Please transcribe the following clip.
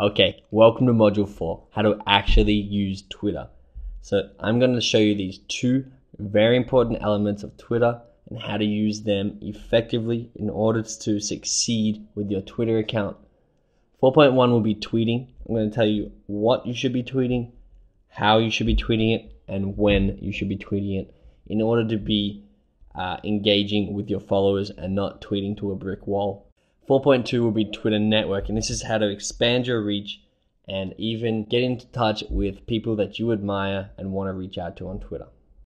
Okay, welcome to module four, how to actually use Twitter. So I'm going to show you these two very important elements of Twitter and how to use them effectively in order to succeed with your Twitter account. 4.1 will be tweeting. I'm going to tell you what you should be tweeting, how you should be tweeting it, and when you should be tweeting it in order to be uh, engaging with your followers and not tweeting to a brick wall. 4.2 will be Twitter Network, and this is how to expand your reach and even get into touch with people that you admire and want to reach out to on Twitter.